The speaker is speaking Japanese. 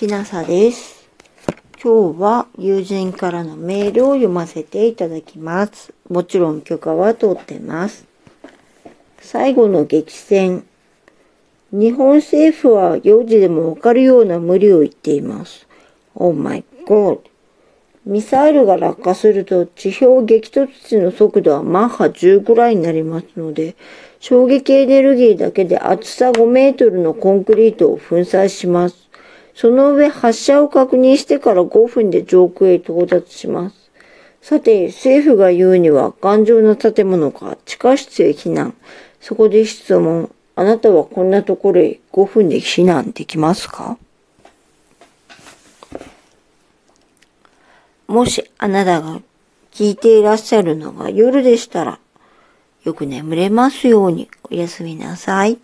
きなさです。今日は友人からのメールを読ませていただきます。もちろん許可は取ってます。最後の激戦。日本政府は幼児でもわかるような無理を言っています。Oh my god. ミサイルが落下すると地表激突地の速度はマッハ10ぐらいになりますので、衝撃エネルギーだけで厚さ5メートルのコンクリートを粉砕します。その上発射を確認してから5分で上空へ到達します。さて、政府が言うには頑丈な建物か地下室へ避難。そこで質問。あなたはこんなところへ5分で避難できますか？もしあなたが聞いていらっしゃるのが夜でしたら、よく眠れますようにおやすみなさい。